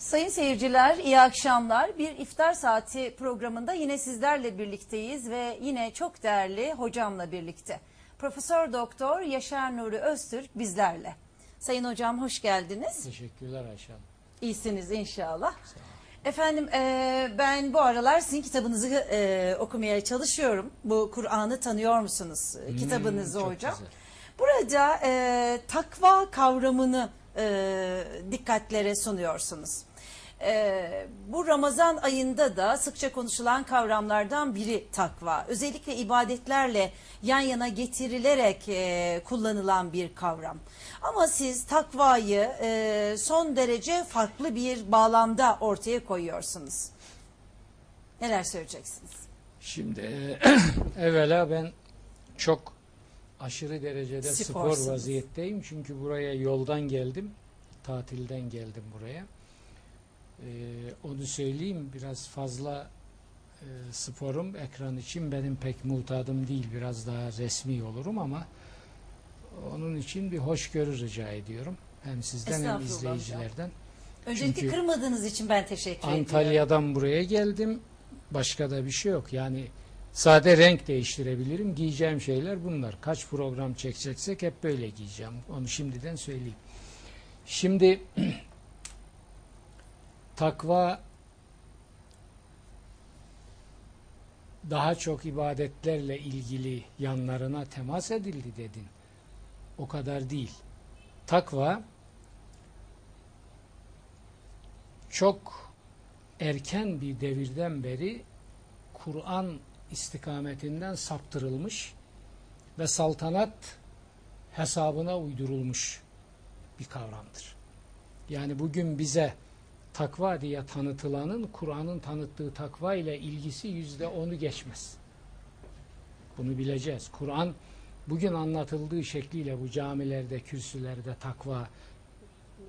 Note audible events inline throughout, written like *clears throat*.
Sayın seyirciler iyi akşamlar. Bir iftar saati programında yine sizlerle birlikteyiz ve yine çok değerli hocamla birlikte. Profesör Doktor Yaşar Nuri Öztürk bizlerle. Sayın hocam hoş geldiniz. Teşekkürler Ayşe Hanım. İyisiniz inşallah. Efendim e, ben bu aralar sizin kitabınızı e, okumaya çalışıyorum. Bu Kur'an'ı tanıyor musunuz? E, Kitabınızı Hmm, çok hocam. güzel. Burada e, takva kavramını e, dikkatlere sunuyorsunuz. E, bu Ramazan ayında da sıkça konuşulan kavramlardan biri takva. Özellikle ibadetlerle yan yana getirilerek e, kullanılan bir kavram. Ama siz takvayı e, son derece farklı bir bağlamda ortaya koyuyorsunuz. Neler söyleyeceksiniz? Şimdi *clears throat* evvela ben çok aşırı derecede spor Sporsunuz. vaziyetteyim. Çünkü buraya yoldan geldim. Tatilden geldim buraya. E, onu söyleyeyim biraz fazla e, sporum ekran için benim pek mutadım değil. Biraz daha resmi olurum ama onun için bir hoşgörü rica ediyorum. Hem sizden hem Estağfurullah hocam. izleyicilerden. Öncelikle Çünkü kırmadığınız için ben teşekkür ediyorum. Antalya'dan buraya geldim. Başka da bir şey yok. Yani sade renk değiştirebilirim. Giyeceğim şeyler bunlar. Kaç program çekeceksek hep böyle giyeceğim. Onu şimdiden söyleyeyim. Şimdi *clears throat* takva daha çok ibadetlerle ilgili yanlarına temas edildi dedin. O kadar değil. Takva çok erken bir devirden beri Kur'an istikametinden saptırılmış ve saltanat hesabına uydurulmuş bir kavramdır. Yani bugün bize takva diye tanıtılanın Kur'an'ın tanıttığı takva ile ilgisi yüzde onu geçmez. Bunu bileceğiz. Kur'an bugün anlatıldığı şekliyle bu camilerde, kürsülerde takva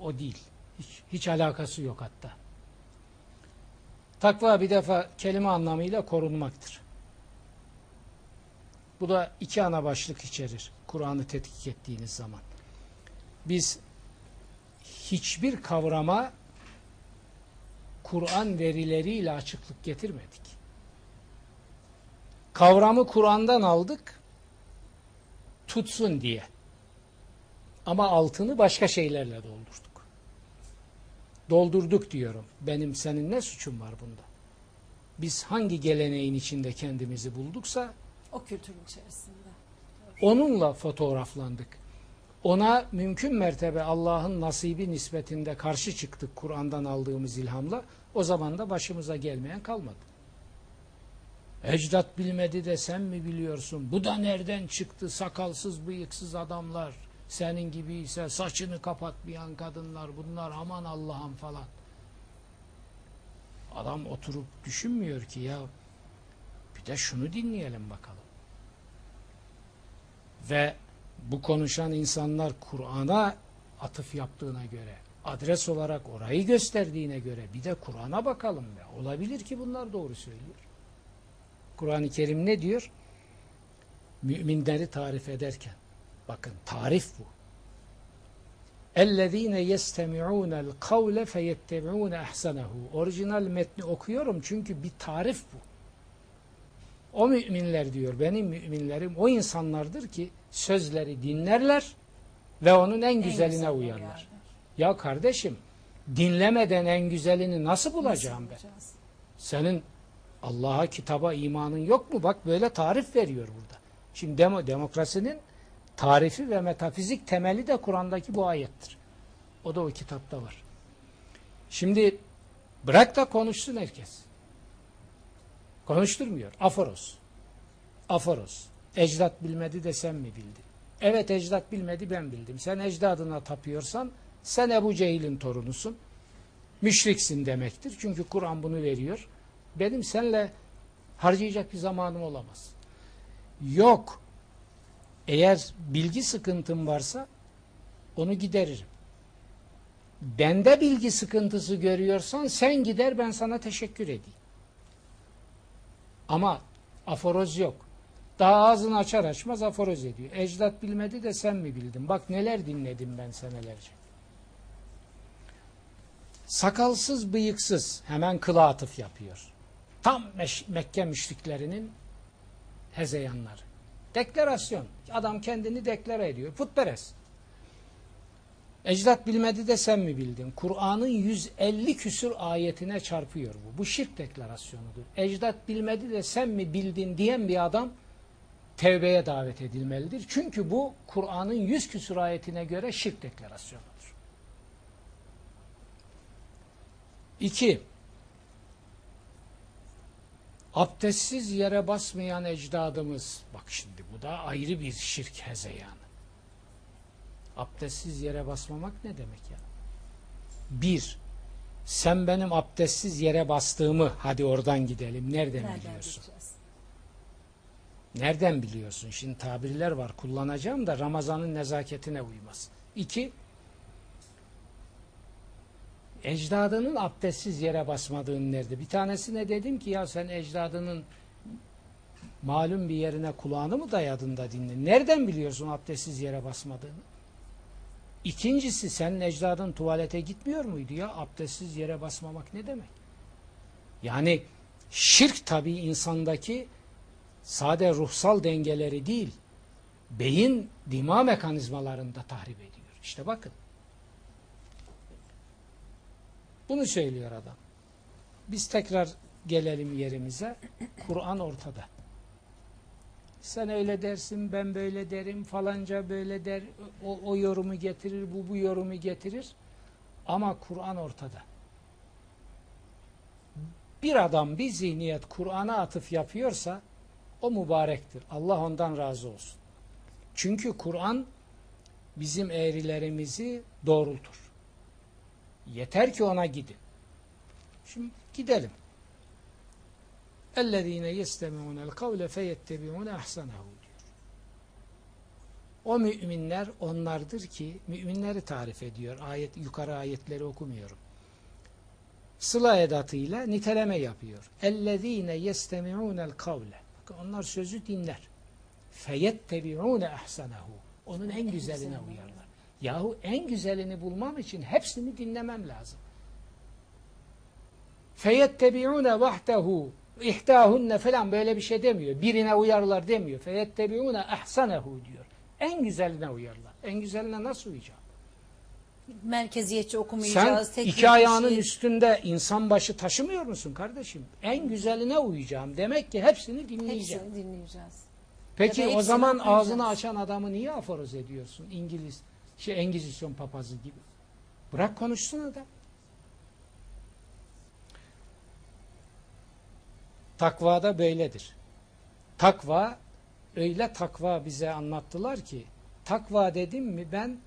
o değil. Hiç, hiç alakası yok hatta. Takva bir defa kelime anlamıyla korunmaktır. Bu da iki ana başlık içerir. Kur'an'ı tetkik ettiğiniz zaman. Biz hiçbir kavrama Kur'an verileriyle açıklık getirmedik. Kavramı Kur'an'dan aldık tutsun diye. Ama altını başka şeylerle doldurduk. Doldurduk diyorum. Benim senin ne suçun var bunda? Biz hangi geleneğin içinde kendimizi bulduksa O kültürün içerisinde. onunla fotoğraflandık. Ona mümkün mertebe Allah'ın nasibi nispetinde karşı çıktık Kur'an'dan aldığımız ilhamla. O zaman da başımıza gelmeyen kalmadı. Ecdat bilmedi de sen mi biliyorsun? Bu da nereden çıktı? Sakalsız bıyıksız adamlar. Senin gibi ise saçını kapatmayan kadınlar. Bunlar aman Allah'ım falan. Adam oturup düşünmüyor ki ya bir de şunu dinleyelim bakalım. Ve bu konuşan insanlar Kur'an'a atıf yaptığına göre, adres olarak orayı gösterdiğine göre bir de Kur'an'a bakalım be. Olabilir ki bunlar doğru söylüyor. Kur'an-ı Kerim ne diyor? Müminleri tarif ederken. Bakın tarif bu. اَلَّذ۪ينَ يَسْتَمِعُونَ الْقَوْلَ فَيَتَّبِعُونَ اَحْسَنَهُ Orijinal metni okuyorum çünkü bir tarif bu. O müminler diyor, benim müminlerim o insanlardır ki sözleri dinlerler ve onun en güzeline güzel uyarlar. Ya kardeşim, dinlemeden en güzelini nasıl bulacağım ben? Senin Allah'a, kitaba imanın yok mu? Bak böyle tarif veriyor burada. Şimdi demo, demokrasinin tarifi ve metafizik temeli de Kur'an'daki bu ayettir. O da o kitapta var. Şimdi bırak da konuşsun herkes. Konuşturmuyor. Aforos. Aforos. Ecdat bilmedi de sen mi bildin? Evet ecdat bilmedi ben bildim. Sen ecdadına tapıyorsan sen Ebu Cehil'in torunusun. Müşriksin demektir. Çünkü Kur'an bunu veriyor. Benim seninle harcayacak bir zamanım olamaz. Yok. Eğer bilgi sıkıntım varsa onu gideririm. Bende bilgi sıkıntısı görüyorsan sen gider ben sana teşekkür edeyim. Ama aforoz yok. Daha ağzını açar açmaz aforoz ediyor. Ecdat bilmedi de sen mi bildin? Bak neler dinledim ben senelerce. Sakalsız bıyıksız hemen kıla atıf yapıyor. Tam Mekke müşriklerinin hezeyanları. Deklarasyon. Adam kendini deklare ediyor. Putperest. Ecdat bilmedi de sen mi bildin? Kur'an'ın 150 küsür ayetine çarpıyor bu. Bu şirk deklarasyonudur. Ecdat bilmedi de sen mi bildin diyen bir adam tevbeye davet edilmelidir. Çünkü bu Kur'an'ın 100 küsur ayetine göre şirk deklarasyonudur. İki, abdestsiz yere basmayan ecdadımız, bak şimdi bu da ayrı bir şirk hezeyanı. Abdestsiz yere basmamak ne demek ya? Bir, sen benim abdestsiz yere bastığımı, hadi oradan gidelim, nereden, Nereden biliyorsun? bileceğiz? Nereden biliyorsun? Şimdi tabirler var kullanacağım da Ramazan'ın nezaketine uymaz. İki, ecdadının abdestsiz yere basmadığını nerede? Bir tanesine dedim ki ya sen ecdadının malum bir yerine kulağını mı dayadın da dinle? Nereden biliyorsun abdestsiz yere basmadığını? İkincisi senin ecdadın tuvalete gitmiyor muydu ya? Abdestsiz yere basmamak ne demek? Yani şirk tabii insandaki sade ruhsal dengeleri değil, beyin dima mekanizmalarını da tahrip ediyor. İşte bakın. Bunu söylüyor adam. Biz tekrar gelelim yerimize. Kur'an ortada. Sen öyle dersin, ben böyle derim, falanca böyle der, o, o yorumu getirir, bu bu yorumu getirir. Ama Kur'an ortada. Bir adam bir zihniyet Kur'an'a atıf yapıyorsa o mübarektir. Allah ondan razı olsun. Çünkü Kur'an bizim eğrilerimizi doğrultur. Yeter ki ona gidin. Şimdi gidelim. اَلَّذ۪ينَ يَسْتَمِعُونَ الْقَوْلَ فَيَتَّبِعُونَ اَحْسَنَهُ diyor. O müminler onlardır ki, müminleri tarif ediyor. Ayet, yukarı ayetleri okumuyorum. Sıla edatıyla niteleme yapıyor. اَلَّذ۪ينَ يَسْتَمِعُونَ الْقَوْلَ onlar sözü dinler. فَيَتَّبِعُونَ اَحْسَنَهُ Onun en güzeline uyarlar. Yahu en güzelini bulmam için hepsini dinlemem lazım. Feyettebi'une vahdehu ihtahunne falan böyle bir şey demiyor. Birine uyarlar demiyor. Feyettebi'une ahsanehu diyor. En güzeline uyarlar. En güzeline nasıl uyacağım? Merkeziyetçi okumayacağız. Sen iki ayağının şey... üstünde insan başı taşımıyor musun kardeşim? En güzeline uyacağım. Demek ki hepsini dinleyeceğim. Hepsini dinleyeceğiz. Peki o zaman ağzını açan adamı niye aforoz ediyorsun İngiliz? Şey Engizisyon papazı gibi. Bırak konuşsun adam. Takva da böyledir. Takva, öyle takva bize anlattılar ki, takva dedim mi ben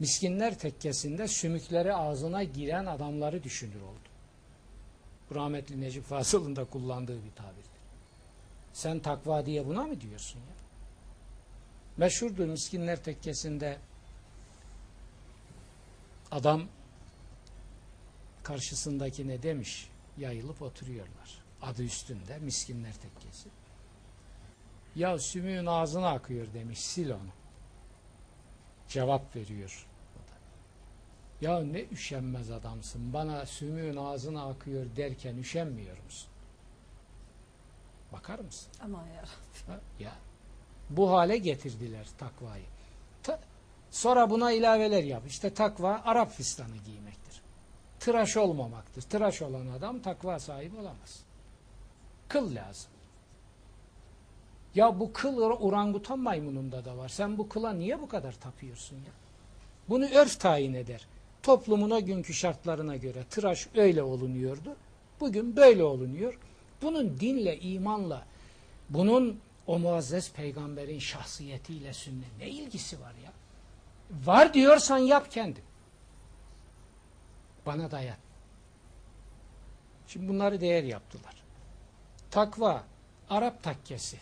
miskinler tekkesinde sümükleri ağzına giren adamları düşünür oldum. Bu rahmetli Necip Fazıl'ın da kullandığı bir tabirdir. Sen takva diye buna mı diyorsun ya? Meşhurdur miskinler tekkesinde adam karşısındakine demiş yayılıp oturuyorlar. Adı üstünde miskinler tekkesi. Ya sümüğün ağzına akıyor demiş sil onu. Cevap veriyor. Ya ne üşenmez adamsın bana sümüğün ağzına akıyor derken üşenmiyor musun? Bakar mısın? Aman ya. Ha, Ya bu hale getirdiler takvayı. Sonra buna ilaveler yap. İşte takva Arap fistanı giymektir. Tıraş olmamaktır. Tıraş olan adam takva sahibi olamaz. Kıl lazım. Ya bu kıl orangutan maymununda da var. Sen bu kıla niye bu kadar tapıyorsun ya? Bunu örf tayin eder. Toplumun o günkü şartlarına göre tıraş öyle olunuyordu. Bugün böyle olunuyor. Bunun dinle, imanla, bunun o muazzez peygamberin şahsiyetiyle sünnet ne ilgisi var ya? Var diyorsan yap kendin. Bana dayat. Şimdi bunları değer yaptılar. Takva, Arap takkesi.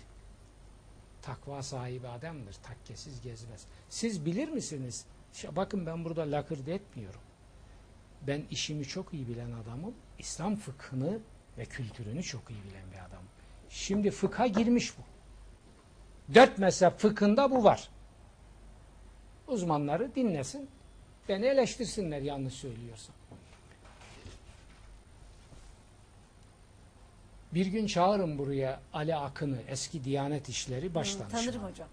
Takva sahibi adamdır. Takkesiz gezmez. Siz bilir misiniz? Bakın ben burada lakırdı etmiyorum. Ben işimi çok iyi bilen adamım. İslam fıkhını ve kültürünü çok iyi bilen bir adamım. Şimdi fıkha girmiş bu. Dört mezhep fıkhında bu var uzmanları dinlesin. Beni eleştirsinler yanlış söylüyorsam. Bir gün çağırın buraya Ali Akın'ı, eski Diyanet İşleri Başdanışmanı. Tanırım hocam.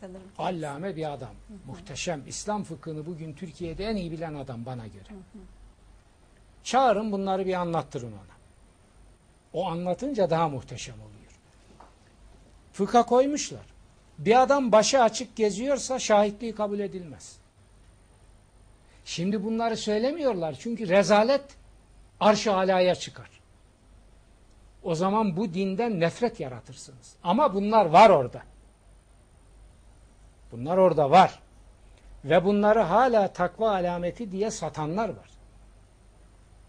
Tanırım. Allame bir adam. Hı hı. Muhteşem. İslam fıkhını bugün Türkiye'de en iyi bilen adam bana göre. Hı hı. Çağırın bunları bir anlattırın ona. O anlatınca daha muhteşem oluyor. Fıkha koymuşlar. Bir adam başı açık geziyorsa şahitliği kabul edilmez. Şimdi bunları söylemiyorlar çünkü rezalet arş-ı alaya çıkar. O zaman bu dinden nefret yaratırsınız. Ama bunlar var orada. Bunlar orada var. Ve bunları hala takva alameti diye satanlar var.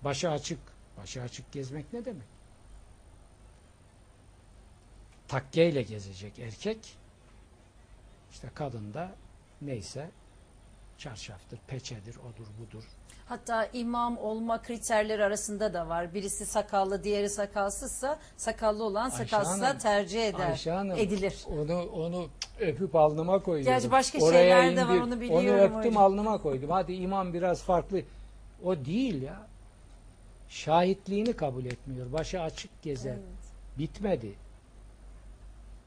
Başı açık. Başı açık gezmek ne demek? Takkeyle gezecek erkek. İşte kadın da neyse çarşaftır, peçedir, odur budur. Hatta imam olma kriterleri arasında da var. Birisi sakallı, diğeri sakalsızsa sakallı olan sakalsızsa Hanım, tercih eder, Ayşe Hanım, edilir. Onu onu öpüp alnıma koydum. Gerçi başka şeyler de var, onu biliyorum Onu öptüm hocam. alnıma koydum. Hadi imam biraz farklı. O değil ya. Şahitliğini kabul etmiyor. Başı açık gezer. Bitmedi.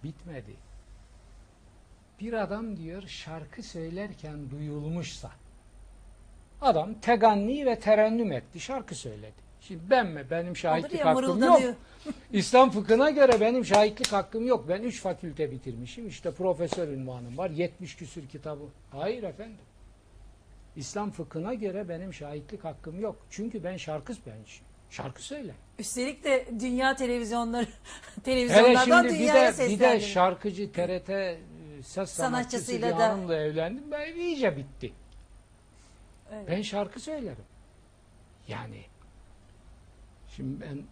Bitmedi. Bir adam diyor şarkı söylerken duyulmuşsa adam teganni ve terennüm etti. Şarkı söyledi. Şimdi ben mi? Benim şahitlik ya hakkım yok. *laughs* İslam fıkhına göre benim şahitlik hakkım yok. Ben üç fakülte bitirmişim. İşte profesör ünvanım var. 70 küsür kitabı. Hayır efendim. İslam fıkhına göre benim şahitlik hakkım yok. Çünkü ben şarkı ben şarkı söyle. Üstelik de dünya televizyonları *laughs* Hele televizyonlardan şimdi bir dünyaya de, bir de şarkıcı TRT ses sanatçısı Sanatçısıyla bir da- hanımla evlendim. Ben iyice bitti. Evet. Ben şarkı söylerim. Yani şimdi ben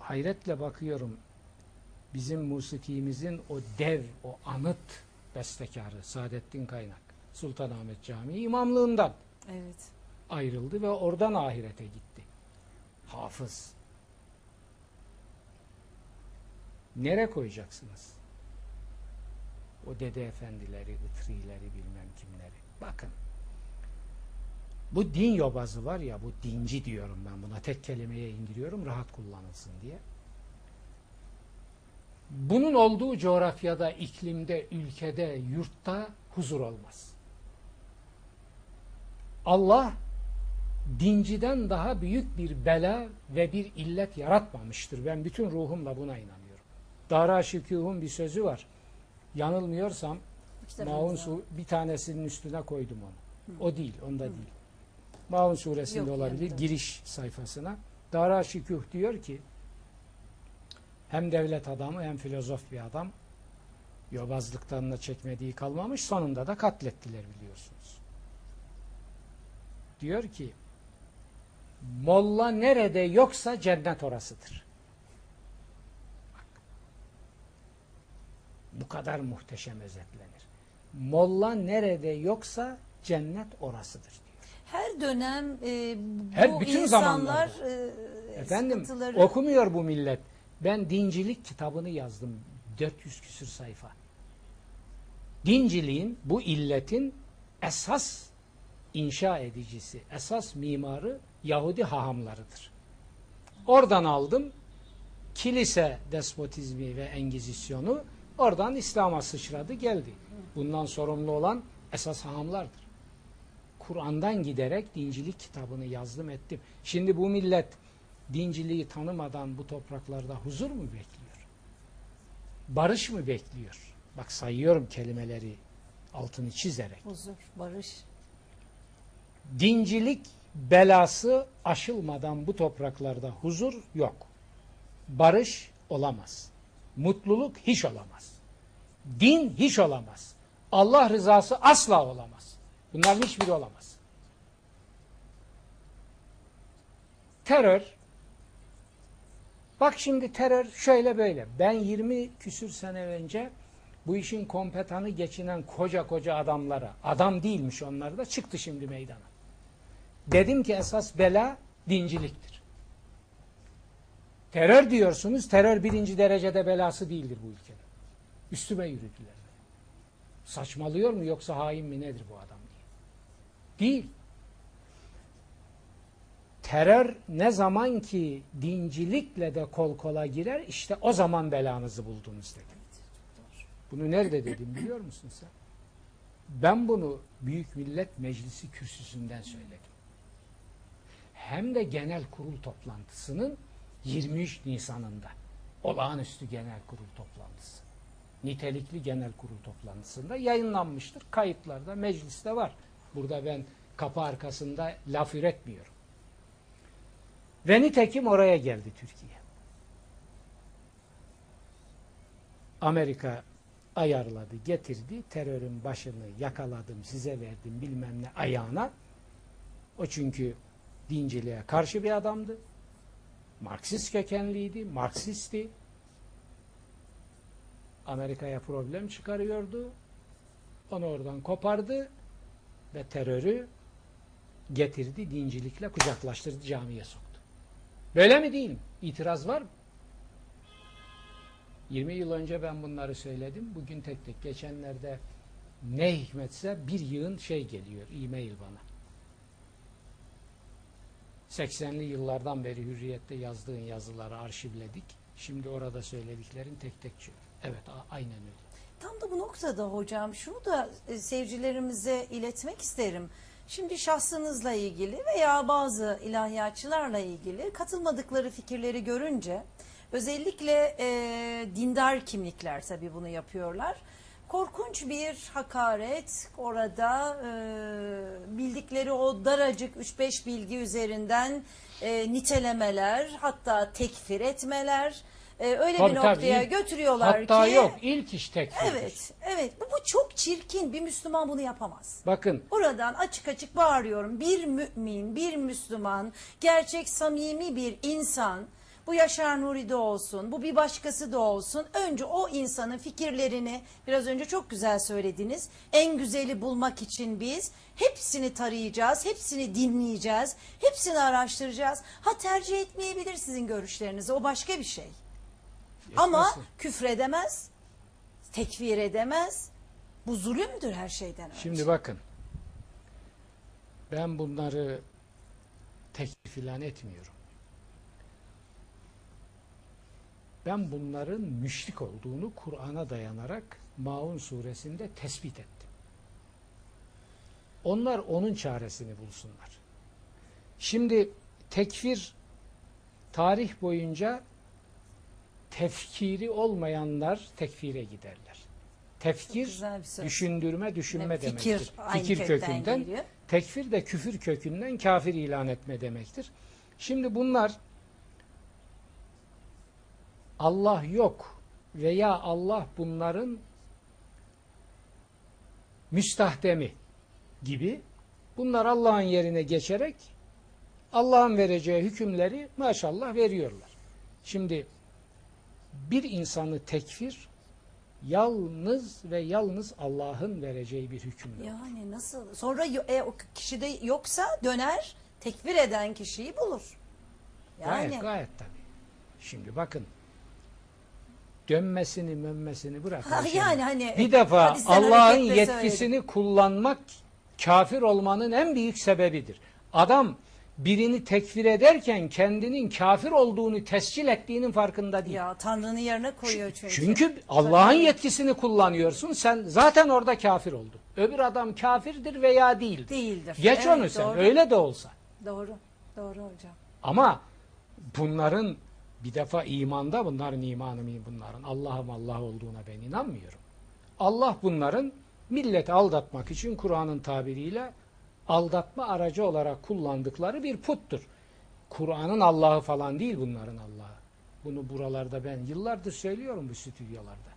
hayretle bakıyorum bizim musikimizin o dev, o anıt bestekarı Saadettin Kaynak Sultanahmet Camii imamlığından Evet. ayrıldı ve oradan ahirete gitti. Hafız. Nere koyacaksınız? O dede efendileri, ıtrileri bilmem kimleri. Bakın. Bu din yobazı var ya, bu dinci diyorum ben buna. Tek kelimeye indiriyorum, rahat kullanılsın diye. Bunun olduğu coğrafyada, iklimde, ülkede, yurtta huzur olmaz. Allah dinciden daha büyük bir bela ve bir illet yaratmamıştır. Ben bütün ruhumla buna inanıyorum. Dara Şükûh'un bir sözü var. Yanılmıyorsam. Maun su bir tanesinin üstüne koydum onu. O değil, onda değil. Maun suresinde Yok, olabilir. yanında. Giriş sayfasına. Dara Şükûh diyor ki hem devlet adamı hem filozof bir adam yobazlıktan da çekmediği kalmamış. Sonunda da katlettiler biliyorsunuz. Diyor ki Molla nerede yoksa cennet orasıdır. Bu kadar muhteşem özetlenir. Molla nerede yoksa cennet orasıdır diyor. Her dönem e, bu Her- bütün insanlar e, Efendim sıkıntıları okumuyor bu millet. Ben dincilik kitabını yazdım. 400 küsür sayfa. Dinciliğin bu illetin esas inşa edicisi, esas mimarı Yahudi hahamlarıdır. Oradan aldım kilise despotizmi ve engizisyonu oradan İslam'a sıçradı geldi. Bundan sorumlu olan esas hahamlardır. Kur'an'dan giderek dincilik kitabını yazdım ettim. Şimdi bu millet dinciliği tanımadan bu topraklarda huzur mu bekliyor? Barış mı bekliyor? Bak sayıyorum kelimeleri altını çizerek. huzur, barış. Dincilik belası aşılmadan bu topraklarda huzur yok. Barış olamaz. Mutluluk hiç olamaz. Din hiç olamaz. Allah rızası asla olamaz. Bunların hiçbiri olamaz. Terör Bak şimdi terör şöyle böyle. Ben 20 küsür sene önce bu işin kompetanı geçinen koca koca adamlara, adam değilmiş onlar da çıktı şimdi meydana. Dedim ki esas bela dinciliktir. Terör diyorsunuz, terör birinci derecede belası değildir bu ülkenin. Üstüme yürüdüler. Saçmalıyor mu yoksa hain mi nedir bu adam diye. Değil. terör ne zaman ki dincilikle de kol kola girer işte o zaman belanızı buldunuz dedi. Bunu nerede dedim biliyor musun sen? Ben bunu Büyük Millet Meclisi kürsüsünden söyledim. Hem de genel kurul toplantısının 23 Nisan'ında. Olağanüstü genel kurul toplantısı. Nitelikli genel kurul toplantısında yayınlanmıştır. Kayıtlarda mecliste var. Burada ben kapı arkasında laf üretmiyorum. Ve nitekim oraya geldi Türkiye. Amerika ayarladı, getirdi. Terörün başını yakaladım, size verdim bilmem ne ayağına. O çünkü dinciliğe karşı bir adamdı. Marksist kökenliydi, Marksisti. Amerika'ya problem çıkarıyordu. Onu oradan kopardı ve terörü getirdi, dincilikle kucaklaştırdı, camiye soktu. Böyle mi değil? İtiraz var mı? 20 yıl önce ben bunları söyledim. Bugün tek tek geçenlerde ne hikmetse bir yığın şey geliyor, e-mail bana. 80'li yıllardan beri Hürriyet'te yazdığın yazıları arşivledik. Şimdi orada söylediklerin tek tek çıkıyor. Evet, aynen öyle. Tam da bu noktada hocam şunu da e, seyircilerimize iletmek isterim. Şimdi şahsınızla ilgili veya bazı ilahiyatçılarla ilgili katılmadıkları fikirleri görünce özellikle e, dindar kimlikler tabii bunu yapıyorlar. Korkunç bir hakaret orada e, bildikleri o daracık 3-5 bilgi üzerinden e, nitelemeler hatta tekfir etmeler e, öyle Tabii, bir tabii. noktaya İlk- götürüyorlar Hatta ki yok, ilk iş tekfirdir. Evet, evet. Bu, bu çok çirkin. Bir Müslüman bunu yapamaz. Bakın, Buradan açık açık bağırıyorum. Bir mümin, bir Müslüman, gerçek samimi bir insan, bu Yaşar Nuri de olsun, bu bir başkası da olsun. Önce o insanın fikirlerini, biraz önce çok güzel söylediniz, en güzeli bulmak için biz hepsini tarayacağız, hepsini dinleyeceğiz, hepsini araştıracağız. Ha tercih etmeyebilir sizin görüşlerinizi, o başka bir şey. Ama Etmesin. küfredemez, tekfir edemez. Bu zulümdür her şeyden önce. Şimdi bakın. Ben bunları tekfir filan etmiyorum. Ben bunların müşrik olduğunu Kur'an'a dayanarak Maun suresinde tespit ettim. Onlar onun çaresini bulsunlar. Şimdi tekfir tarih boyunca tefkiri olmayanlar tekfire giderler. Tefkir düşündürme, düşünme Fikir, demektir. Fikir kökünden. geliyor. Tekfir de küfür kökünden kafir ilan etme demektir. Şimdi bunlar Allah yok veya Allah bunların müstahdemi gibi bunlar Allah'ın yerine geçerek Allah'ın vereceği hükümleri maşallah veriyorlar. Şimdi bir insanı tekfir yalnız ve yalnız Allah'ın vereceği bir hükümdür. Yani nasıl? Sonra e, o kişide yoksa döner tekfir eden kişiyi bulur. Yani Gayet gayet tabii. Şimdi bakın dönmesini mönmesini bırakın. Ha, yani hani bir defa Allah'ın yetkisini kullanmak kafir olmanın en büyük sebebidir. Adam birini tekfir ederken kendinin kafir olduğunu tescil ettiğinin farkında değil. ya Tanrı'nın yerine koyuyor çünkü. Çünkü Allah'ın yetkisini kullanıyorsun. Sen zaten orada kafir oldun. Öbür adam kafirdir veya değildir. değildir. Geç Evet, onu sen. Doğru. Öyle de olsa. Doğru. Doğru hocam. Ama bunların bir defa imanda bunların imanı mı bunların Allah'ım Allah olduğuna ben inanmıyorum. Allah bunların milleti aldatmak için Kur'an'ın tabiriyle aldatma aracı olarak kullandıkları bir puttur. Kur'an'ın Allah'ı falan değil bunların Allah'ı. Bunu buralarda ben yıllardır söylüyorum bu stüdyolarda.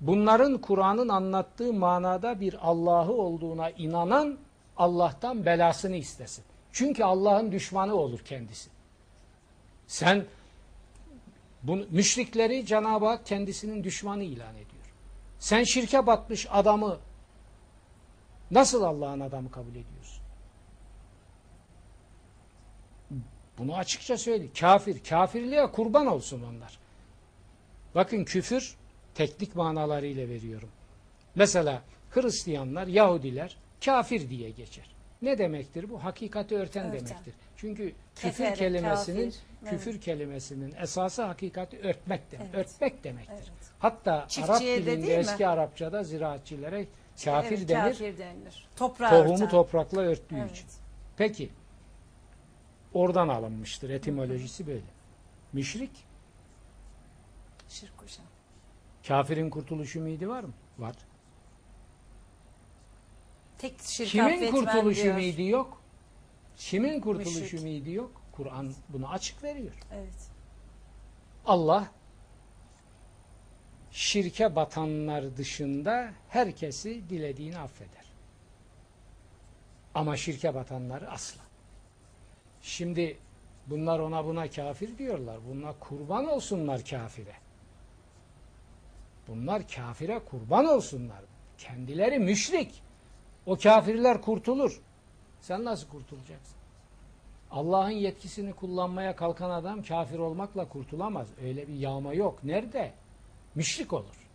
Bunların Kur'an'ın anlattığı manada bir Allah'ı olduğuna inanan Allah'tan belasını istesin. Çünkü Allah'ın düşmanı olur kendisi. Sen bunu, müşrikleri Cenab-ı Hak kendisinin düşmanı ilan ediyor. Sen şirke batmış adamı nasıl Allah'ın adamı kabul ediyorsun? Bunu açıkça söyle. Kafir, kafirliğe kurban olsun onlar. Bakın küfür teknik manalarıyla veriyorum. Mesela Hristiyanlar, Yahudiler kafir diye geçer. Ne demektir bu? Hakikati örten, Örten. demektir. Çünkü Kefere, küfür kelimesinin kafir, evet. küfür kelimesinin esası hakikati örtmek demek. Evet. Örtmek demektir. Evet. Hatta Çiftçiye Arap de dilinde değil mi? eski Arapçada ziraatçilere kafir Evet, denir. Kafir denilir. Toprağı Tohumu örten. toprakla örttüğü Evet. için. Peki oradan alınmıştır. Etimolojisi böyle. Müşrik Şirk koşan. kafirin kurtuluş ümidi var mı? Var. Tek şirk Kimin affetmem kurtuluş diyor. ümidi yok? Kimin kurtuluş Müşrik. ümidi yok? Kur'an bunu açık veriyor. Evet. Allah şirke batanlar dışında herkesi dilediğini affeder. Ama şirke batanları asla. Şimdi bunlar ona buna kafir diyorlar. Bunlar kurban olsunlar kafire. Bunlar kafire kurban olsunlar. Kendileri müşrik. O kafirler kurtulur. Sen nasıl kurtulacaksın? Allah'ın yetkisini kullanmaya kalkan adam kafir olmakla kurtulamaz. Öyle bir yağma yok. Nerede? Müşrik olur.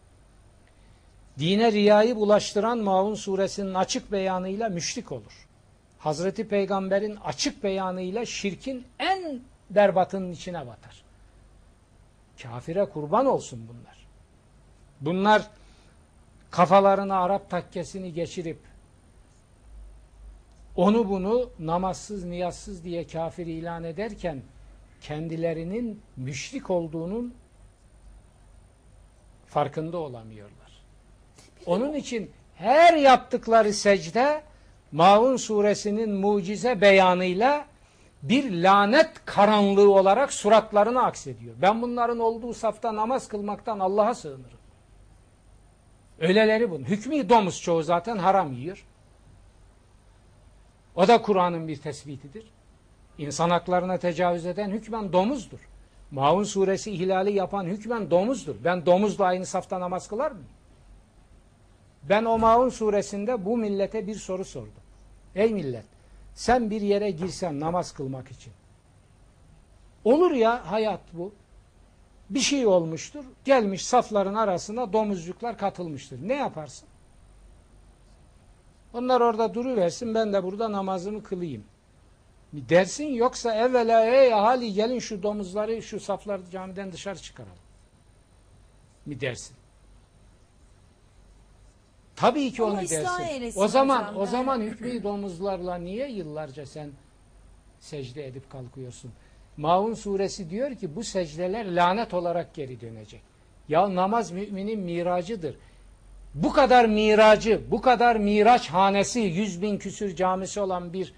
Dine riyayı bulaştıran Maun suresinin açık beyanıyla müşrik olur. Hazreti Peygamber'in açık beyanıyla şirkin en berbatının içine batar. Kafire kurban olsun bunlar. Bunlar kafalarına Arap takkesini geçirip onu bunu namazsız niyazsız diye kafir ilan ederken kendilerinin müşrik olduğunun farkında olamıyorlar. Onun için her yaptıkları secde Maun suresinin mucize beyanıyla bir lanet karanlığı olarak suratlarına aksediyor. Ben bunların olduğu safta namaz kılmaktan Allah'a sığınırım. Öyleleri bunun. Hükmü domuz çoğu zaten haram yiyor. O da Kur'an'ın bir tespitidir. İnsan haklarına tecavüz eden hükmen domuzdur. Maun suresi ihlali yapan hükmen domuzdur. Ben domuzla aynı safta namaz kılar mıyım? Ben o Maun suresinde bu millete bir soru sordum. Ey millet, sen bir yere girsen namaz kılmak için. Olur ya hayat bu. Bir şey olmuştur. Gelmiş safların arasına domuzcuklar katılmıştır. Ne yaparsın? Onlar orada duruversin ben de burada namazımı kılayım. Dersin yoksa evvela ey ahali gelin şu domuzları şu safları camiden dışarı çıkaralım. Mi dersin? Tabii ki Ama onu dersin. O zaman hocam, o zaman hükmü domuzlarla niye yıllarca sen secde edip kalkıyorsun? Maun suresi diyor ki bu secdeler lanet olarak geri dönecek. Ya namaz müminin miracıdır. Bu kadar miracı, bu kadar miraç hanesi, yüz bin küsür camisi olan bir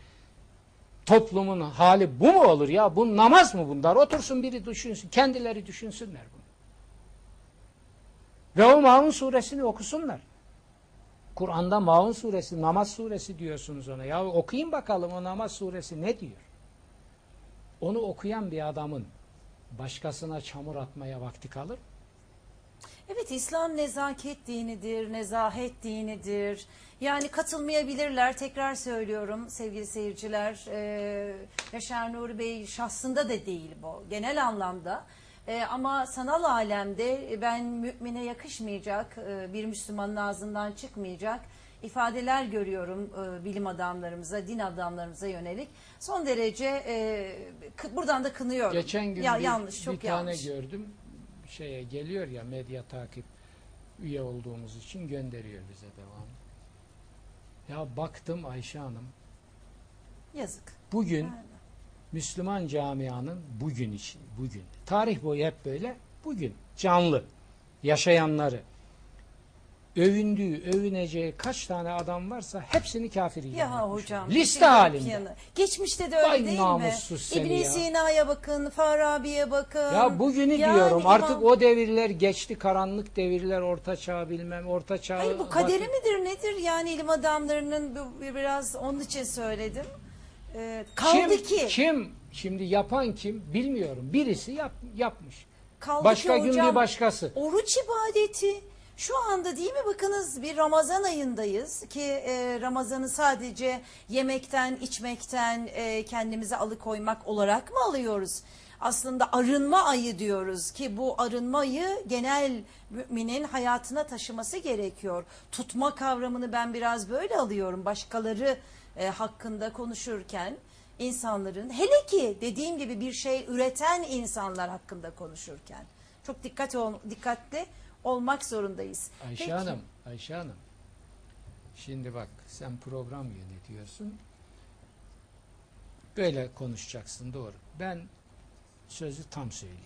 toplumun hali bu mu olur ya? Bu namaz mı bunlar? Otursun biri düşünsün, kendileri düşünsünler bunu. Ve o Maun suresini okusunlar. Kur'an'da Maun suresi, namaz suresi diyorsunuz ona. Ya okuyun bakalım o namaz suresi ne diyor? Onu okuyan bir adamın başkasına çamur atmaya vakti kalır mı? Evet İslam nezaket dinidir, nezahet dinidir. Yani katılmayabilirler. Tekrar söylüyorum sevgili seyirciler. E, Yaşar Nuri Bey şahsında da değil bu. Genel anlamda. E, ama sanal alemde ben mümine yakışmayacak, e, bir Müslümanın ağzından çıkmayacak ifadeler görüyorum e, bilim adamlarımıza, din adamlarımıza yönelik. Son derece e, buradan da kınıyorum. Geçen gün ya, bir, yanlış, bir çok tane yanlış. gördüm. Şeye geliyor ya medya takip üye olduğumuz için gönderiyor bize devamlı. Ya baktım Ayşe Hanım Yazık. bugün Aynen. Müslüman camianın bugün için bugün tarih boyu hep böyle bugün canlı yaşayanları övündüğü, övüneceği kaç tane adam varsa hepsini kafir ilan Ya etmiş. hocam. Liste işin halinde. yanı. Geçmişte de öyle Vay değil namussuz mi? seni İbn ya. Sina'ya bakın, Farabi'ye bakın. Ya bugünü Yani diyorum İmam- artık o devirler geçti karanlık devirler orta çağ bilmem orta çağ. Hayır bu kaderi midir nedir? Yani ilim adamlarının bu- biraz onun için söyledim. Ee, kaldı kim, ki Kim şimdi yapan kim bilmiyorum birisi yap, yapmış. kaldı Başka ki gün hocam, bir başkası. Oruç ibadeti. Şu anda değil mi bakınız bir Ramazan ayındayız ki e, Ramazan'ı sadece yemekten, içmekten e, kendimizi alıkoymak olarak mı alıyoruz? Aslında arınma ayı diyoruz ki bu arınma ayı genel müminin hayatına taşıması gerekiyor. Tutma kavramını ben biraz böyle alıyorum. Başkaları e, hakkında konuşurken insanların hele ki dediğim gibi bir şey üreten insanlar hakkında konuşurken çok dikkat ol, dikkatli olmak zorundayız. Ayşe Peki. Hanım, Ayşe Hanım. Şimdi bak sen program yönetiyorsun. Böyle konuşacaksın doğru. Ben sözü tam söyleyeyim.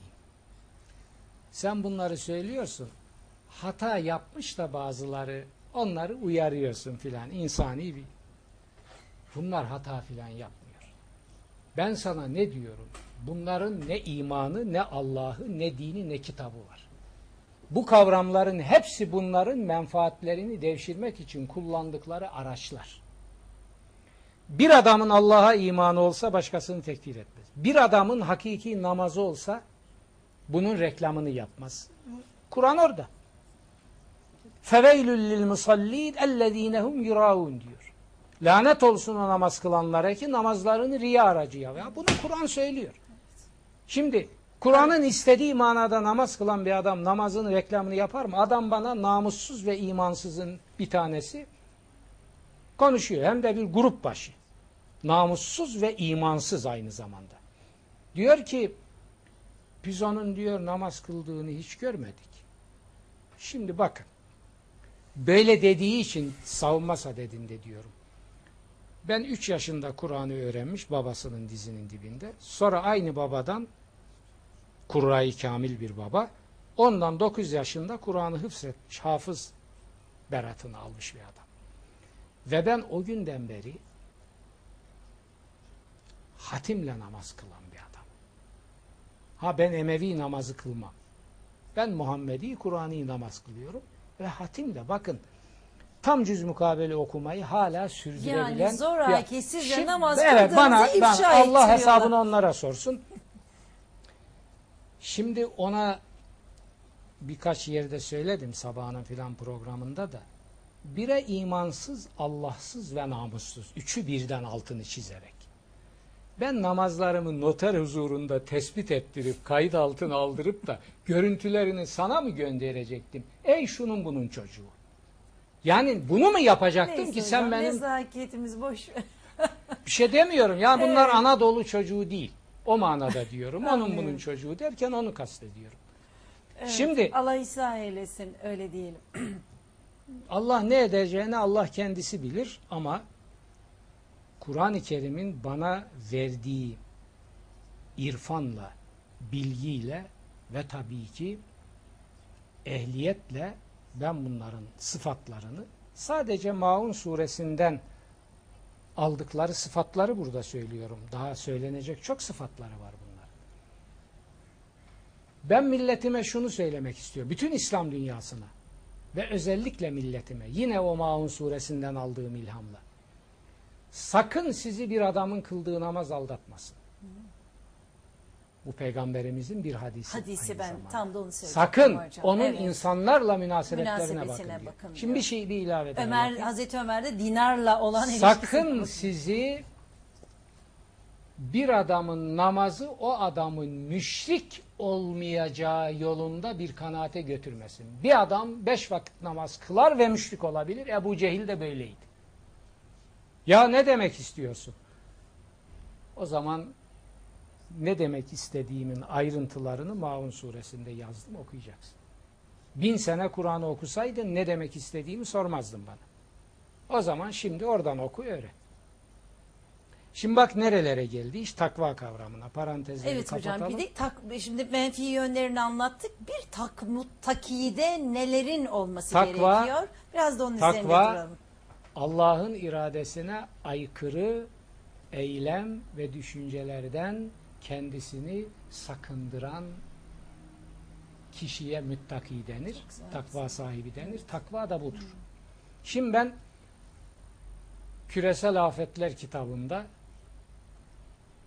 Sen bunları söylüyorsun. Hata yapmış da bazıları onları uyarıyorsun filan. insani bir. Bunlar hata filan yapmıyor. Ben sana ne diyorum? Bunların ne imanı, ne Allah'ı, ne dini, ne kitabı var. Bu kavramların hepsi bunların menfaatlerini devşirmek için kullandıkları araçlar. Bir adamın Allah'a imanı olsa başkasını tekfir etmez. Bir adamın hakiki namazı olsa bunun reklamını yapmaz. Kur'an orada. Lil musallin ellezinehum yuraun diyor. Lanet olsun o namaz kılanlara ki namazlarını riya aracı ya. Bunu Kur'an söylüyor. Şimdi Kur'an'ın istediği manada namaz kılan bir adam namazın reklamını yapar mı? Adam bana namussuz ve imansızın bir tanesi konuşuyor. Hem de bir grup başı. Namussuz ve imansız aynı zamanda. Diyor ki biz onun diyor namaz kıldığını hiç görmedik. Şimdi bakın. Böyle dediği için savunma sadedinde diyorum. Ben 3 yaşında Kur'an'ı öğrenmiş babasının dizinin dibinde. Sonra aynı babadan Kurra-i Kamil bir baba. Ondan 9 yaşında Kur'an'ı hıfzetmiş, hafız beratını almış bir adam. Ve ben o günden beri hatimle namaz kılan bir adam. Ha ben Emevi namazı kılmam. Ben Muhammedi Kur'an'ı namaz kılıyorum ve hatimle bakın tam cüz mukabele okumayı hala sürdürebilen Yani zoraki sizce namaz evet, bana, ifşa Allah hesabını onlara sorsun. Şimdi ona birkaç yerde söyledim sabahının filan programında da bire imansız, Allahsız ve namussuz. Üçü birden altını çizerek. Ben namazlarımı noter huzurunda tespit ettirip kayıt altına aldırıp da görüntülerini sana mı gönderecektim? Ey şunun bunun çocuğu. Yani bunu mu yapacaktım Neyse ki sen hocam, benim nezaketimiz boş. bir şey demiyorum. Ya bunlar Evet. Anadolu çocuğu değil. O manada diyorum. Onun bunun çocuğu derken onu kastediyorum. Evet, Şimdi Allah ıslah eylesin öyle diyelim. *clears throat* Allah ne edeceğini Allah kendisi bilir ama Kur'an-ı Kerim'in bana verdiği irfanla, bilgiyle ve tabii ki ehliyetle ben bunların sıfatlarını sadece Maun suresinden aldıkları sıfatları burada söylüyorum. Daha söylenecek çok sıfatları var bunlar. Ben milletime şunu söylemek istiyorum. Bütün İslam dünyasına ve özellikle milletime yine o Maun suresinden aldığım ilhamla. Sakın sizi bir adamın kıldığı namaz aldatmasın. Bu peygamberimizin bir hadisi. Hadisi ben zamanda. tam da onu söyleyecektim Sakın hocam. onun Evet. insanlarla münasebetlerine Münasebetine bakın diyor. bakın Şimdi bir şey bir ilave daha Ömer, yapayım. Hazreti Ömer'de dinarla olan Sakın sizi bir adamın namazı o adamın müşrik olmayacağı yolunda bir kanaate götürmesin. Bir adam beş vakit namaz kılar ve müşrik olabilir. Ebu Cehil de böyleydi. Ya ne demek istiyorsun? O zaman ne demek istediğimin ayrıntılarını Maun suresinde yazdım okuyacaksın. Bin sene Kur'an'ı okusaydın ne demek istediğimi sormazdın bana. O zaman şimdi oradan oku öğren. Şimdi bak nerelere geldi iş takva kavramına parantezleri Evet hocam kapatalım. bir de tak, şimdi menfi yönlerini anlattık. Bir tak, takide nelerin olması Takva- gerekiyor? Biraz da onun üzerinde takva- duralım. Allah'ın iradesine aykırı eylem ve düşüncelerden kendisini sakındıran kişiye müttaki denir. Takva sahibi denir. Takva da budur. Şimdi ben Küresel Afetler kitabında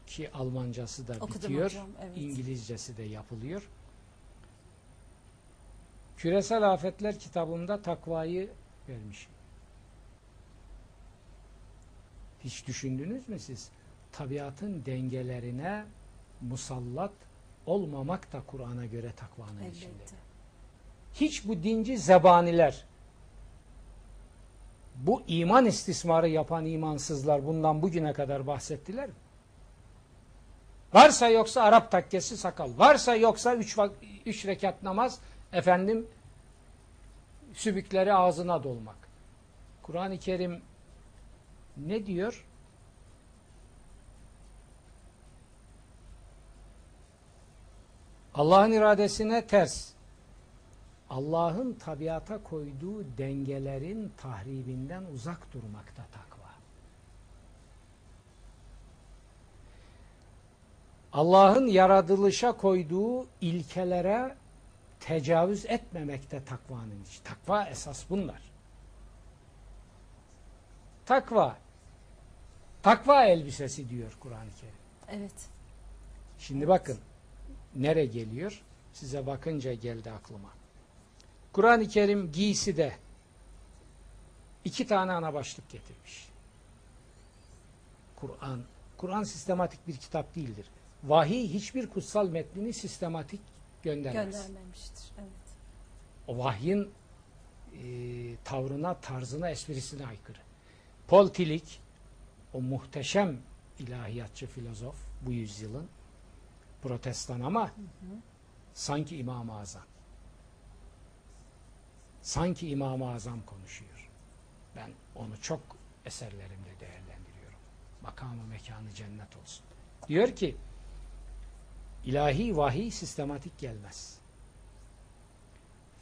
ki Almancası da Okudum bitiyor. hocam, evet. İngilizcesi de yapılıyor. Küresel Afetler kitabında takvayı vermişim. Hiç düşündünüz mü siz? Tabiatın dengelerine musallat olmamak da Kur'an'a göre takvanın içinde. Elbette. Hiç bu dinci zebaniler Bu iman istismarı yapan imansızlar bundan bugüne kadar bahsettiler mi? Varsa yoksa Arap takkesi sakal. Varsa yoksa üç, üç rekat namaz efendim sübükleri ağzına dolmak. Kur'an-ı Kerim ne diyor? Allah'ın iradesine ters. Allah'ın tabiata koyduğu dengelerin tahribinden uzak durmakta takva. Allah'ın yaratılışa koyduğu ilkelere tecavüz etmemekte takvanın içi. Takva esas bunlar. Takva. Takva elbisesi diyor Kur'an-ı Kerim. Evet. Şimdi bakın nere geliyor? Size bakınca geldi aklıma. Kur'an-ı Kerim giyside iki tane ana başlık getirmiş. Kur'an, Kur'an sistematik bir kitap değildir. Vahiy hiçbir kutsal metnini sistematik göndermez. Göndermemiştir. Evet. O vahyin e, tavrına, tarzına, esprisine aykırı. Paul Tillich, o muhteşem ilahiyatçı filozof bu yüzyılın protestan ama sanki İmam-ı Azam. Sanki İmam-ı Azam konuşuyor. Ben onu çok eserlerimde değerlendiriyorum. Makamı mekanı cennet olsun. Diyor ki ilahi vahiy sistematik gelmez.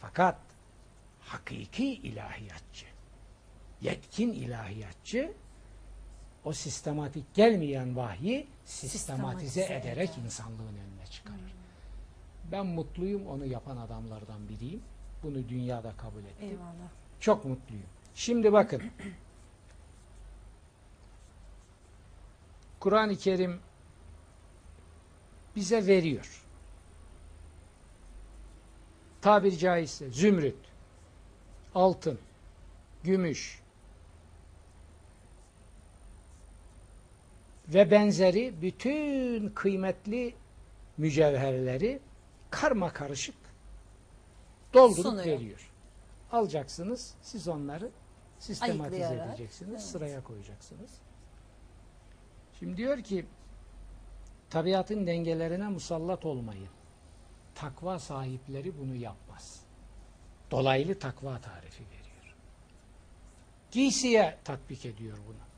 Fakat hakiki ilahiyatçı, yetkin ilahiyatçı o sistematik gelmeyen vahyi sistematize, Sistematize ederek eder. insanlığın önüne çıkarır. Ben mutluyum onu yapan adamlardan biriyim. Bunu dünyada kabul ettim. Eyvallah. Çok mutluyum. Şimdi bakın. Kur'an-ı Kerim bize veriyor. Tabiri caizse zümrüt, altın, gümüş ve benzeri bütün kıymetli mücevherleri karma karışık doldurup Sunuyor. veriyor. Alacaksınız, siz onları sistematize Ayıklayarak, edeceksiniz, evet. sıraya koyacaksınız. Şimdi diyor ki tabiatın dengelerine musallat olmayın. Takva sahipleri bunu yapmaz. Dolaylı takva tarifi veriyor. Giysiye tatbik ediyor bunu.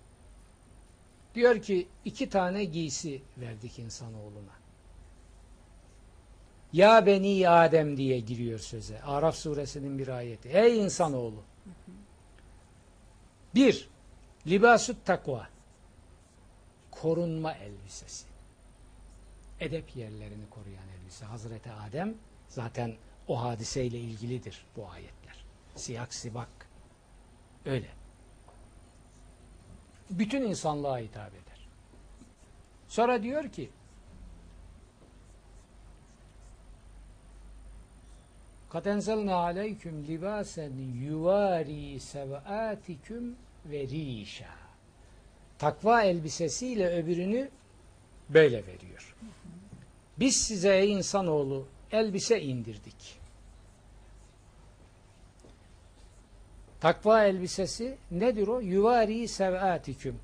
Diyor ki iki tane giysi verdik insanoğluna. Ya beni Adem diye giriyor söze. Araf suresinin bir ayeti. Ey insanoğlu. Bir, libasut takva. Korunma elbisesi. Edep yerlerini koruyan elbise. Hazreti Adem zaten o hadiseyle ilgilidir bu ayetler. Siyak sibak. Öyle bütün insanlığa hitap eder. Sonra diyor ki Katenzelne aleyküm libasen yuvari sevatiküm ve rişa. Takva elbisesiyle öbürünü böyle veriyor. Biz size ey insanoğlu elbise indirdik. Takva elbisesi nedir o? Yuvari sevâtiküm.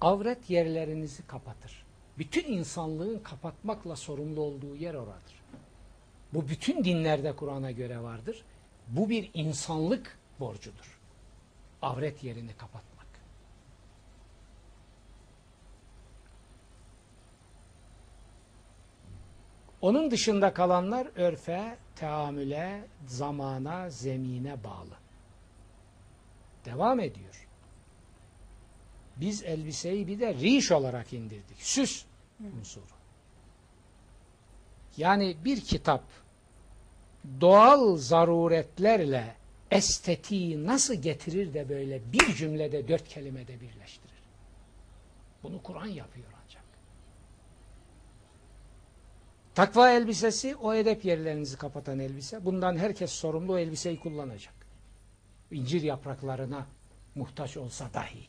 Avret yerlerinizi kapatır. Bütün insanlığın kapatmakla sorumlu olduğu yer oradır. Bu bütün dinlerde Kur'an'a göre vardır. Bu bir insanlık borcudur. Avret yerini kapatmak. Onun dışında kalanlar örfe, teamüle, zamana, zemine bağlı. Devam ediyor. Biz elbiseyi bir de riş olarak indirdik. Süs unsuru. Yani bir kitap doğal zaruretlerle estetiği nasıl getirir de böyle bir cümlede dört kelimede birleştirir? Bunu Kur'an yapıyor ancak. Takva elbisesi o edep yerlerinizi kapatan elbise. Bundan herkes sorumlu o elbiseyi kullanacak. İncir yapraklarına muhtaç olsa dahi.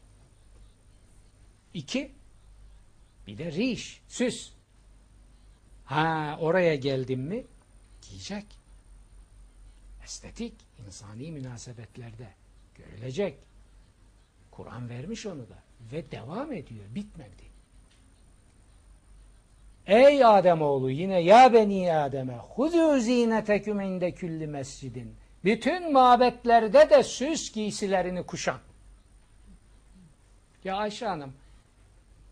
İki, bir de riş, süs. Ha oraya geldim mi giyecek. Estetik, insani münasebetlerde görülecek. Kur'an vermiş onu da. Ve devam ediyor. Bitmedi. Ey Ademoğlu yine ya beni Adem'e hudû zîneteküm inde külli mescidin. Bütün mabetlerde de süs giysilerini kuşan. Ya Ayşe Hanım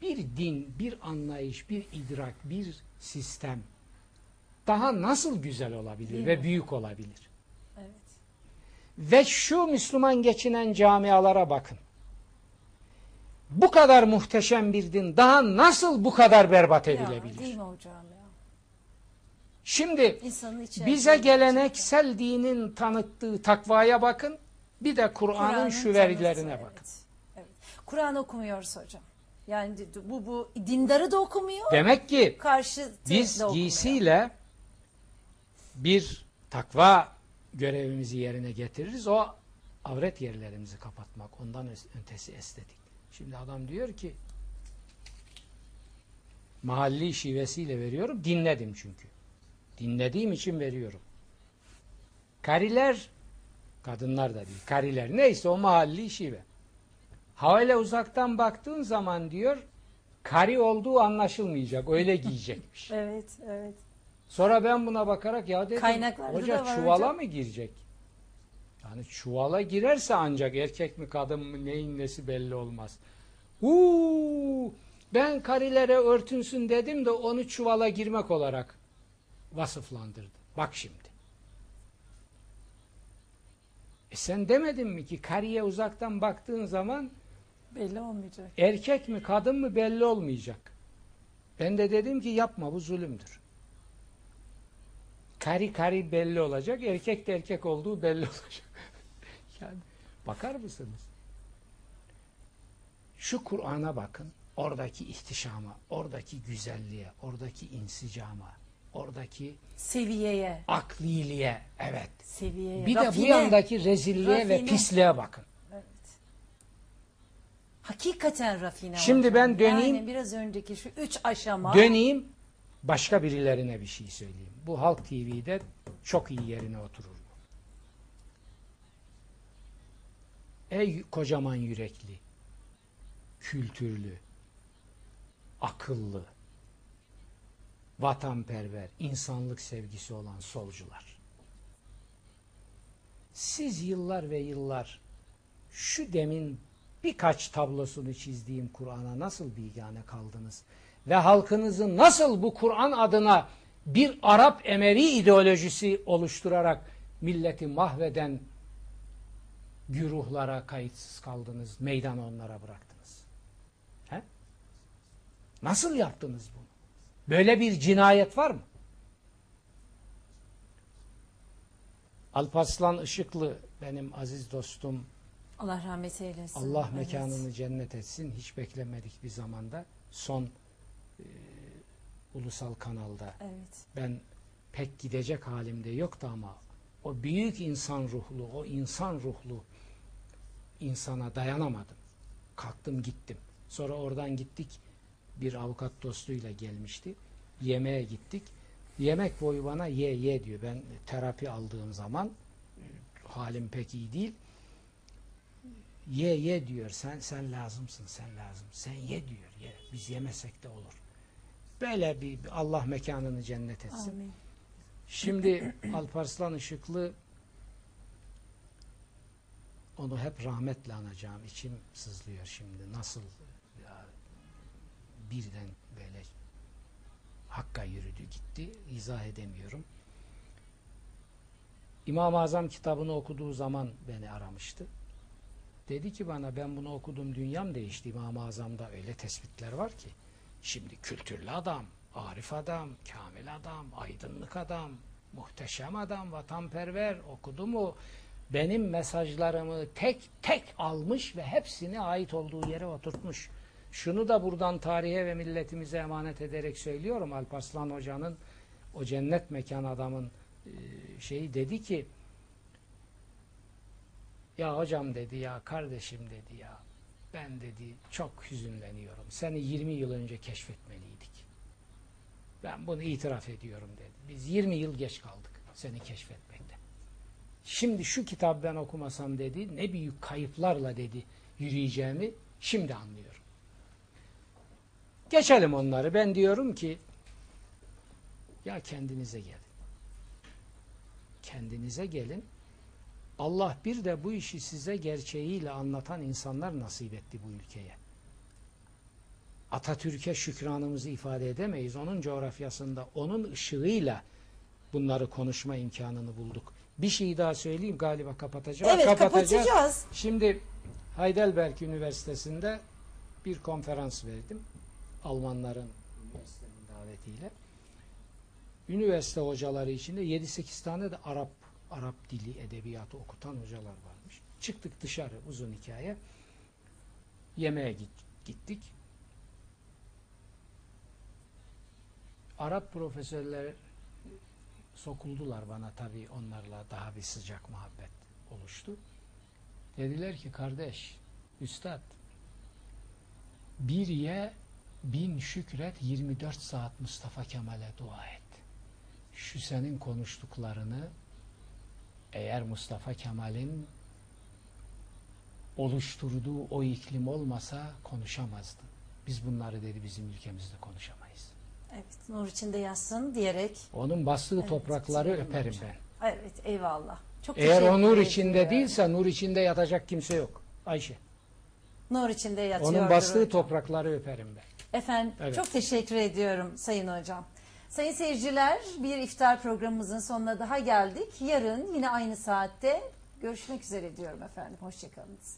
bir din, bir anlayış, bir idrak, bir sistem daha nasıl güzel olabilir Değil ve mi? büyük olabilir? Evet. Ve şu Müslüman geçinen camialara bakın. Bu kadar muhteşem bir din daha nasıl bu kadar berbat Ya, edilebilir? değil mi hocam? Şimdi bize geleneksel dinin tanıttığı takvaya bakın. Bir de Kur'an'ın şu verilerine bakın. Evet. evet. Kur'an okumuyoruz hocam. Yani bu bu dindarı da okumuyor. Demek ki Karşı biz giysiyle bir takva görevimizi yerine getiririz. O avret yerlerimizi kapatmak. Ondan ötesi estetik. Şimdi adam diyor ki mahalli şivesiyle veriyorum. Dinledim çünkü. Dinlediğim için veriyorum. Kariler kadınlar da değil. Kariler neyse o mahalli şive. Havale uzaktan baktığın zaman diyor kari olduğu anlaşılmayacak. Öyle giyecekmiş. *laughs* Evet, evet. Sonra ben buna bakarak ya dedim Kaynaklarda hoca var çuvala hocam. mı girecek? Yani çuvala girerse ancak erkek mi kadın mı neyin nesi belli olmaz. Uuu ben karilere örtünsün dedim de onu çuvala girmek olarak vasıflandırdı. Bak şimdi. E sen demedin mi ki kariye uzaktan baktığın zaman Belli olmayacak. erkek mi kadın mı belli olmayacak. Ben de dedim ki yapma bu zulümdür. Kari kari belli olacak, erkek de erkek olduğu belli olacak. *laughs* yani bakar mısınız? Şu Kur'an'a bakın, oradaki ihtişama, oradaki güzelliğe, oradaki insicama, oradaki Seviyeye, akliliğe, evet. seviyeye. Bir de bu rafine. yandaki rezilliğe ve Rafine. pisliğe bakın. Evet. Hakikaten rafine Şimdi hocam. ben döneyim. Yani biraz önceki şu üç aşama. Döneyim başka birilerine bir şey söyleyeyim. Bu Halk TV'de çok iyi yerine oturur. Ey kocaman yürekli, kültürlü, akıllı, vatanperver, insanlık sevgisi olan solcular. Siz yıllar ve yıllar şu demin birkaç tablosunu çizdiğim Kur'an'a nasıl bigane kaldınız? Ve halkınızı nasıl bu Kur'an adına bir Arap Emeri ideolojisi oluşturarak milleti mahveden güruhlara kayıtsız kaldınız, meydanı onlara bıraktınız? He? Nasıl yaptınız bunu? Böyle bir cinayet var mı? Alparslan Işıklı benim aziz dostum Allah rahmet eylesin. Allah Evet. mekanını cennet etsin. Hiç beklemedik bir zamanda. Son e, ulusal kanalda. Evet. Ben pek gidecek halimde yoktu ama o büyük insan ruhlu, o insan ruhlu insana dayanamadım. Kalktım gittim. Sonra oradan gittik. Bir avukat dostuyla gelmişti. Yemeğe gittik. Yemek boyu bana ye ye diyor. Ben terapi aldığım zaman halim pek iyi değil ye ye diyor. Sen sen lazımsın, sen lazım. Sen ye diyor. Ye. Biz yemesek de olur. Böyle bir Allah mekanını cennet etsin. Amin. Şimdi *clears throat* Alparslan Işıklı onu hep rahmetle anacağım. İçim sızlıyor şimdi. Nasıl birden böyle Hakk'a yürüdü gitti. İzah edemiyorum. İmam-ı Azam kitabını okuduğu zaman beni aramıştı. Dedi ki bana ben bunu okudum dünyam değişti. İmam-ı Azam'da öyle tespitler var ki. Şimdi kültürlü adam, arif adam, kamil adam, aydınlık adam, muhteşem adam, vatanperver okudu mu benim mesajlarımı tek tek almış ve hepsini ait olduğu yere oturtmuş. Şunu da buradan tarihe ve milletimize emanet ederek söylüyorum. Alparslan Hoca'nın o cennet mekan adamın e, şeyi dedi ki ya hocam dedi ya kardeşim dedi ya ben dedi çok hüzünleniyorum. Seni 20 yıl önce keşfetmeliydik. Ben bunu itiraf ediyorum dedi. Biz 20 yıl geç kaldık seni keşfetmekte. Şimdi şu kitabı ben okumasam dedi ne büyük kayıplarla dedi yürüyeceğimi şimdi anlıyorum. Geçelim onları. Ben diyorum ki ya kendinize gelin. Kendinize gelin. Allah bir de bu işi size gerçeğiyle anlatan insanlar nasip etti bu ülkeye. Atatürk'e şükranımızı ifade edemeyiz. Onun coğrafyasında, onun ışığıyla bunları konuşma imkanını bulduk. Bir şey daha söyleyeyim galiba kapatacağız. Evet Kapatacağız. kapatacağız. Şimdi Heidelberg Üniversitesi'nde bir konferans verdim. Almanların üniversitenin davetiyle. Üniversite hocaları içinde 7-8 tane de Arap Arap dili edebiyatı okutan hocalar varmış. Çıktık dışarı uzun hikaye. Yemeğe git- gittik. Arap profesörler sokuldular bana tabii onlarla daha bir sıcak muhabbet oluştu. Dediler ki kardeş, üstad bir ye bin şükret 24 saat Mustafa Kemal'e dua et. Şu senin konuştuklarını eğer Mustafa Kemal'in oluşturduğu o iklim olmasa konuşamazdı. Biz bunları dedi bizim ülkemizde konuşamayız. Evet nur içinde yatsın diyerek. Onun bastığı Evet, toprakları öperim Hocam. ben. Evet eyvallah. Çok Eğer o nur içinde değilse nur içinde yatacak kimse yok. Ayşe. Nur içinde yatıyor. Onun bastığı toprakları öperim ben. Efendim Evet. çok teşekkür ediyorum Sayın Hocam. Sayın seyirciler bir iftar programımızın sonuna daha geldik. Yarın yine aynı saatte görüşmek üzere diyorum efendim. Hoşçakalınız.